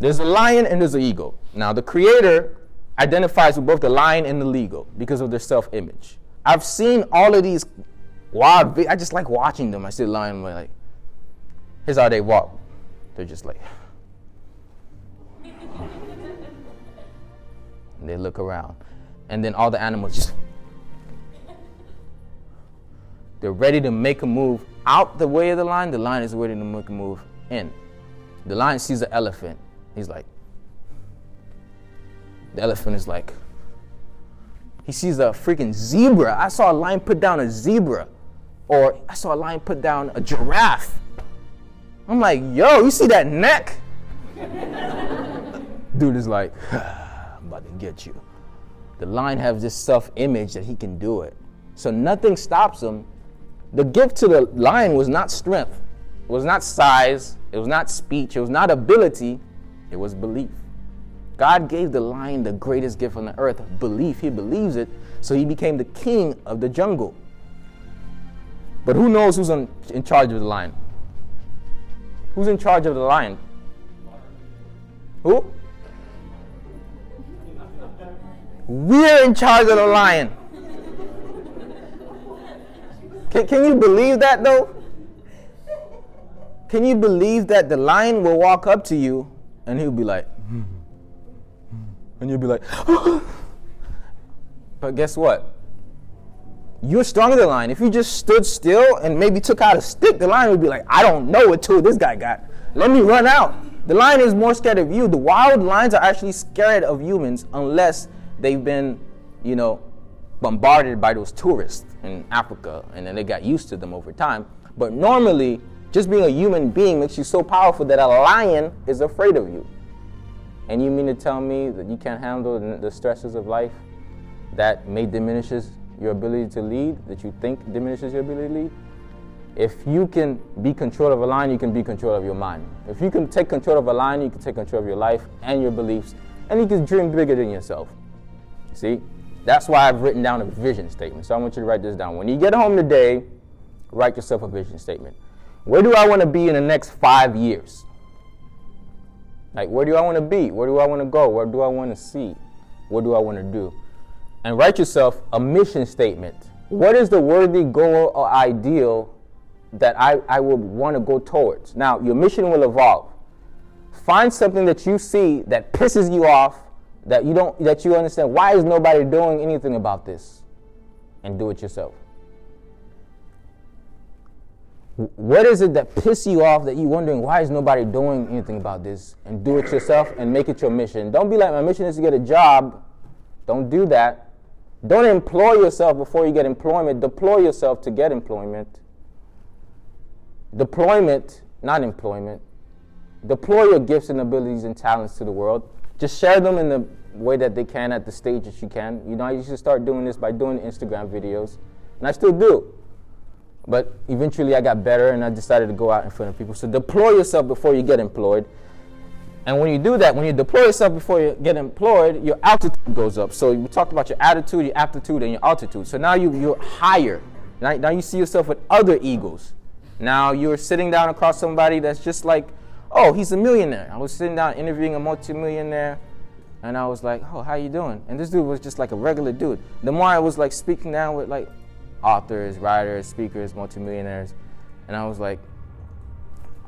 There's a lion and there's an eagle. Now, the creator identifies with both the lion and the eagle because of their self image. I've seen all of these wild, I just like watching them. I see the lion, like, here's how they walk. They're just like, and they look around. And then all the animals just, they're ready to make a move out the way of the lion. The lion is ready to make a move in. The lion sees an elephant. He's like, the elephant is like, he sees a freaking zebra. I saw a lion put down a zebra. Or I saw a lion put down a giraffe. I'm like, yo, you see that neck? Dude is like, I'm about to get you. The lion has this self image that he can do it. So nothing stops him. The gift to the lion was not strength, it was not size, it was not speech, it was not ability, it was belief. God gave the lion the greatest gift on the earth belief. He believes it, so he became the king of the jungle. But who knows who's in charge of the lion? Who's in charge of the lion? Who? We're in charge of the lion. Can, can you believe that though? Can you believe that the lion will walk up to you and he'll be like, hmm. and you'll be like, but guess what? You're stronger than the lion. If you just stood still and maybe took out a stick, the lion would be like, I don't know what tool this guy got. Let me run out. The lion is more scared of you. The wild lions are actually scared of humans unless they've been, you know, bombarded by those tourists in Africa and then they got used to them over time. But normally, just being a human being makes you so powerful that a lion is afraid of you. And you mean to tell me that you can't handle the stresses of life that may diminishes your ability to lead, that you think diminishes your ability to lead? If you can be control of a lion, you can be control of your mind. If you can take control of a lion, you can take control of your life and your beliefs, and you can dream bigger than yourself. See? That's why I've written down a vision statement. So I want you to write this down. When you get home today, write yourself a vision statement. Where do I want to be in the next five years? Like, where do I want to be? Where do I want to go? Where do I want to see? What do I want to do? And write yourself a mission statement. What is the worthy goal or ideal that I, I would want to go towards? Now, your mission will evolve. Find something that you see that pisses you off, that you don't that you understand why is nobody doing anything about this? And do it yourself. What is it that pisses you off that you're wondering why is nobody doing anything about this? And do it yourself and make it your mission. Don't be like my mission is to get a job. Don't do that. Don't employ yourself before you get employment. Deploy yourself to get employment. Deployment, not employment. Deploy your gifts and abilities and talents to the world. Just share them in the way that they can at the stage that you can. You know, you should start doing this by doing Instagram videos. And I still do. But eventually I got better and I decided to go out in front of people. So deploy yourself before you get employed. And when you do that, when you deploy yourself before you get employed, your altitude goes up. So we talked about your attitude, your aptitude, and your altitude. So now you, you're higher. Now, now you see yourself with other eagles. Now you're sitting down across somebody that's just like, oh, he's a millionaire. I was sitting down interviewing a multimillionaire, and I was like, oh, how you doing? And this dude was just like a regular dude. The more I was like speaking down with like authors, writers, speakers, multimillionaires. And I was like,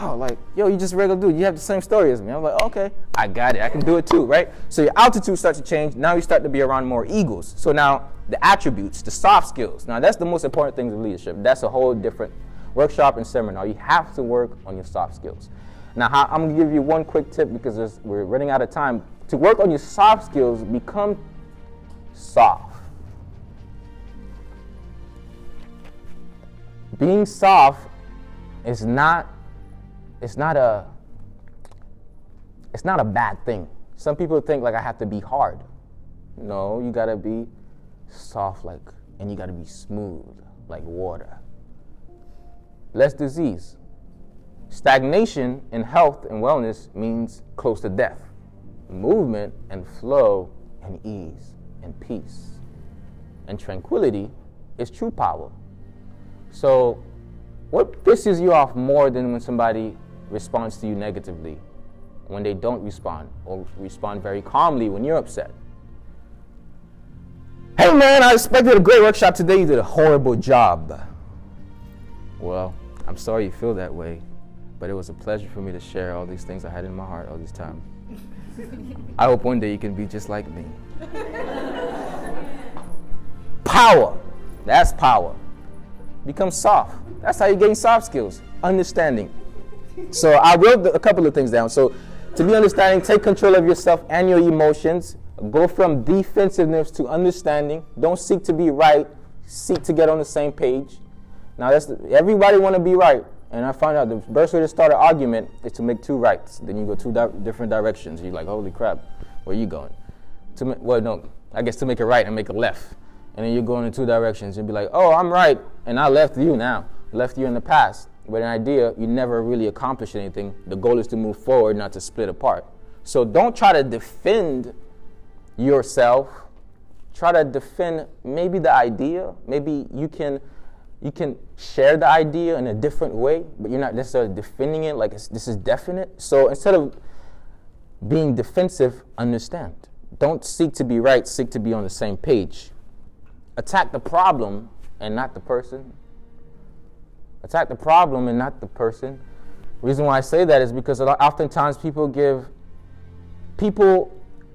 oh, like, yo, you just a regular dude. You have the same story as me. I'm like, okay, I got it. I can do it too, right? So your altitude starts to change. Now you start to be around more eagles. So now the attributes, the soft skills. Now that's the most important things of leadership. That's a whole different workshop and seminar. You have to work on your soft skills. Now I'm gonna give you one quick tip because we're running out of time. To work on your soft skills, become soft. Being soft is not it's not a it's not a bad thing. Some people think like I have to be hard. No, you gotta be soft like and you gotta be smooth like water. Less disease. Stagnation in health and wellness means close to death. Movement and flow and ease and peace and tranquility is true power. So, what pisses you off more than when somebody responds to you negatively? when they don't respond, or respond very calmly when you're upset. Hey man, I expected a great workshop today. You did a horrible job. Well, I'm sorry you feel that way, but it was a pleasure for me to share all these things I had in my heart all this time. I hope one day you can be just like me. power. That's power. Become soft. That's how you gain soft skills. Understanding. So I wrote a couple of things down. So to be understanding, take control of yourself and your emotions. Go from defensiveness to understanding. Don't seek to be right. Seek to get on the same page. Now, that's the, everybody want to be right, and I found out the best way to start an argument is to make two rights. Then you go two di- different directions. You're like, holy crap, where you going? To ma- well, no, I guess to make a right and make a left, and then you're going in two directions. You'd be like, oh, I'm right, and I left you now, left you in the past. But an idea, you never really accomplish anything. The goal is to move forward, not to split apart. So don't try to defend yourself. Try to defend maybe the idea. Maybe you can you can share the idea in a different way, but you're not necessarily defending it like this is definite. So instead of being defensive, understand. Don't seek to be right, seek to be on the same page. Attack the problem and not the person. Attack the problem and not the person. reason why I say that is because oftentimes people give people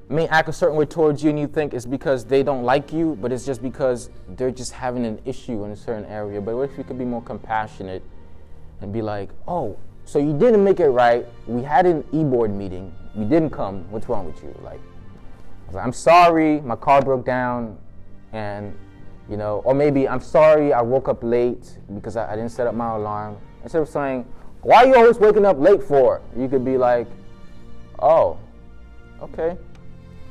may act a certain way towards you and you think it's because they don't like you, but it's just because they're just having an issue in a certain area. But what if you could be more compassionate and be like, oh, so you didn't make it right. We had an e-board meeting. You didn't come. What's wrong with you? Like, I'm sorry, my car broke down, and you know, or maybe I'm sorry I woke up late because I, I didn't set up my alarm. Instead of saying, why are you always waking up late for? You could be like, oh, okay.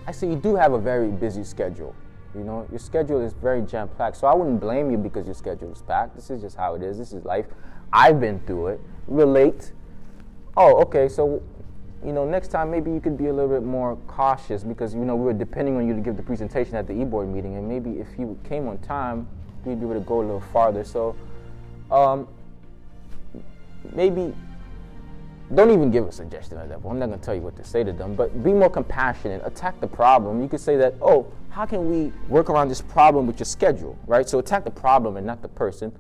I see you do have a very busy schedule. You know, your schedule is very jam packed. So I wouldn't blame you because your schedule is packed. This is just how it is. This is life. I've been through it. Relate. Oh, okay. So, you know, next time maybe you could be a little bit more cautious because, you know, we were depending on you to give the presentation at the e-board meeting. And maybe if you came on time, we'd be able to go a little farther. So, um, maybe don't even give a suggestion at that point. I'm not going to tell you what to say to them, but be more compassionate. Attack the problem. You could say that, oh, how can we work around this problem with your schedule, right? So attack the problem and not the person.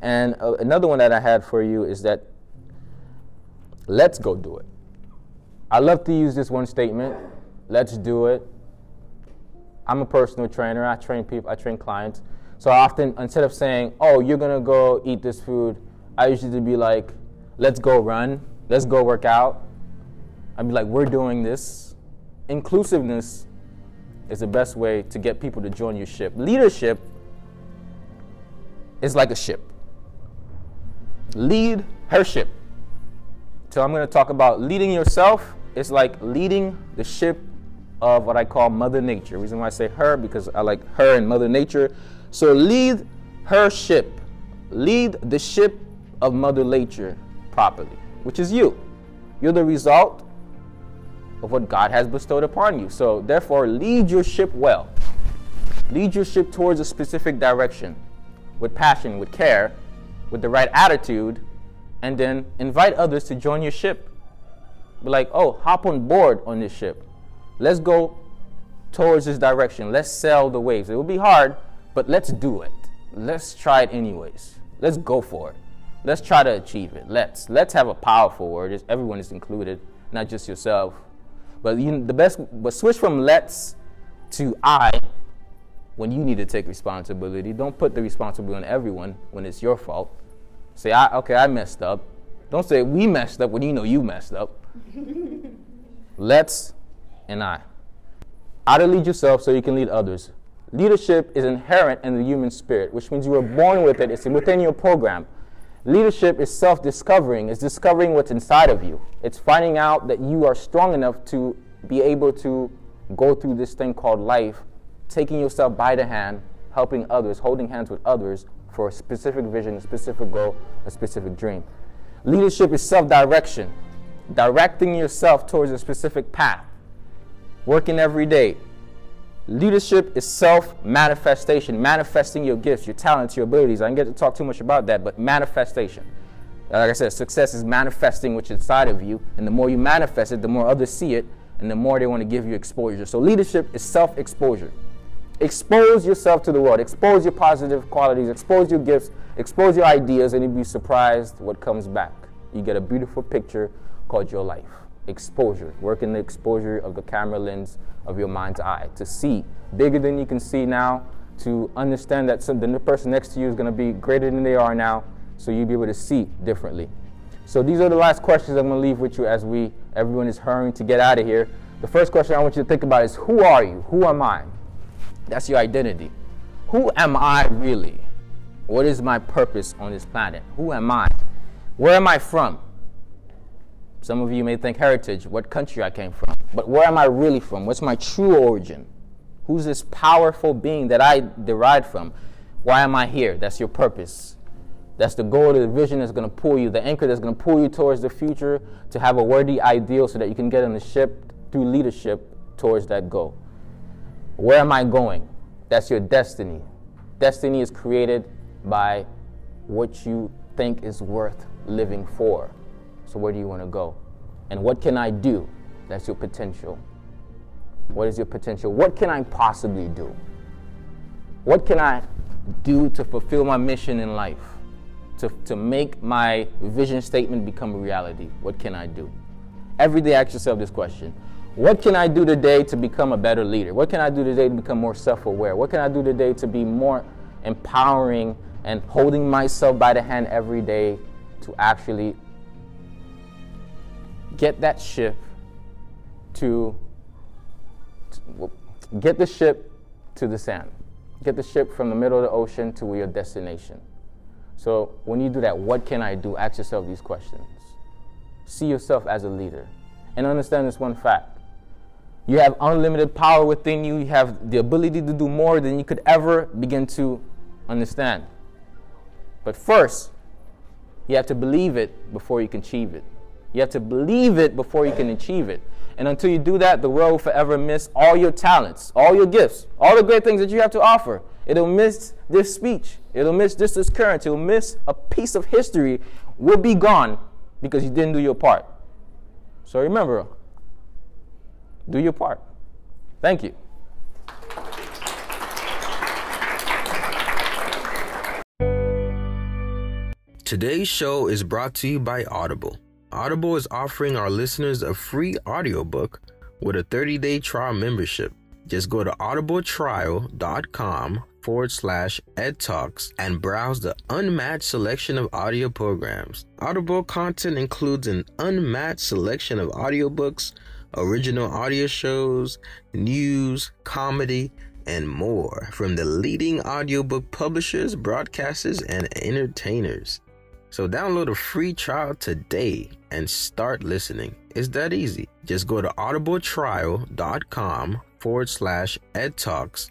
And uh, another one that I had for you is that let's go do it. I love to use this one statement let's do it. I'm a personal trainer, I train people, I train clients. So I often, instead of saying, oh, you're to go eat this food, I usually be like, let's go run let's go work out. Be like, we're doing this. Inclusiveness is the best way to get people to join your ship. Leadership is like a ship. Lead her ship. So I'm going to talk about leading yourself. It's like leading the ship of what I call Mother Nature. Reason why I say her because I like her and Mother Nature. So lead her ship. Lead the ship of Mother Nature properly which is you. You're the result of what God has bestowed upon you. So, therefore, lead your ship well. Lead your ship towards a specific direction with passion, with care, with the right attitude, and then invite others to join your ship. Be like, oh, hop on board on this ship. Let's go towards this direction. Let's sail the waves. It will be hard, but let's do it. Let's try it anyways. Let's go for it. Let's try to achieve it. Let's let's have a powerful word. Everyone is included, not just yourself. But you, the best. But switch from let's to I when you need to take responsibility. Don't put the responsibility on everyone when it's your fault. Say, I, okay, I messed up. Don't say we messed up when you know you messed up. let's and I. How to lead yourself so you can lead others. Leadership is inherent in the human spirit, which means you were born with it. It's within your program. Leadership is self discovering, it's discovering what's inside of you. It's finding out that you are strong enough to be able to go through this thing called life, taking yourself by the hand, helping others, holding hands with others for a specific vision, a specific goal, a specific dream. Leadership is self direction, directing yourself towards a specific path, working every day, Leadership is self manifestation, manifesting your gifts, your talents, your abilities. I didn't get to talk too much about that, but manifestation. Uh, like I said, success is manifesting what's inside of you, and the more you manifest it, the more others see it, and the more they want to give you exposure. So leadership is self-exposure. Expose yourself to the world. Expose your positive qualities. Expose your gifts. Expose your ideas, and you'll be surprised what comes back. You get a beautiful picture called your life. Exposure. Work in the exposure of the camera lens of your mind's eye to see bigger than you can see now. To understand that some, the person next to you is going to be greater than they are now, so you'll be able to see differently. So these are the last questions I'm going to leave with you as we everyone is hurrying to get out of here. The first question I want you to think about is who are you? Who am I? That's your identity. Who am I really? What is my purpose on this planet? Who am I? Where am I from? Some of you may think heritage, what country I came from. But where am I really from? What's my true origin? Who's this powerful being that I derived from? Why am I here? That's your purpose. That's the goal, the vision that's going to pull you, the anchor that's going to pull you towards the future to have a worthy ideal so that you can get on the ship through leadership towards that goal. Where am I going? That's your destiny. Destiny is created by what you think is worth living for. So, where do you want to go? And what can I do? That's your potential. What is your potential? What can I possibly do? What can I do to fulfill my mission in life? To, to make my vision statement become a reality? What can I do? Every day, ask yourself this question what can I do today to become a better leader? What can I do today to become more self aware? What can I do today to be more empowering and holding myself by the hand every day to actually get that ship to, to get the ship to the sand? Get the ship from the middle of the ocean to your destination. So when you do that, what can I do? Ask yourself these questions. See yourself as a leader. And understand this one fact you have unlimited power within you. You have the ability to do more than you could ever begin to understand. But first, you have to believe it before you can achieve it. You have to believe it before you can achieve it. And until you do that, the world will forever miss all your talents, all your gifts, all the great things that you have to offer. It'll miss this speech. It'll miss this occurrence. It'll miss a piece of history will be gone because you didn't do your part. So remember, do your part. Thank you. Today's show is brought to you by Audible. Audible is offering our listeners a free audiobook with a 30-day trial membership. Just go to audibletrial.com forward slash edtalks and browse the unmatched selection of audio programs. Audible content includes an unmatched selection of audiobooks original audio shows, news, comedy, and more from the leading audiobook publishers, broadcasters, and entertainers. So download a free trial today and start listening. It's that easy. Just go to audibletrial.com forward slash edtalks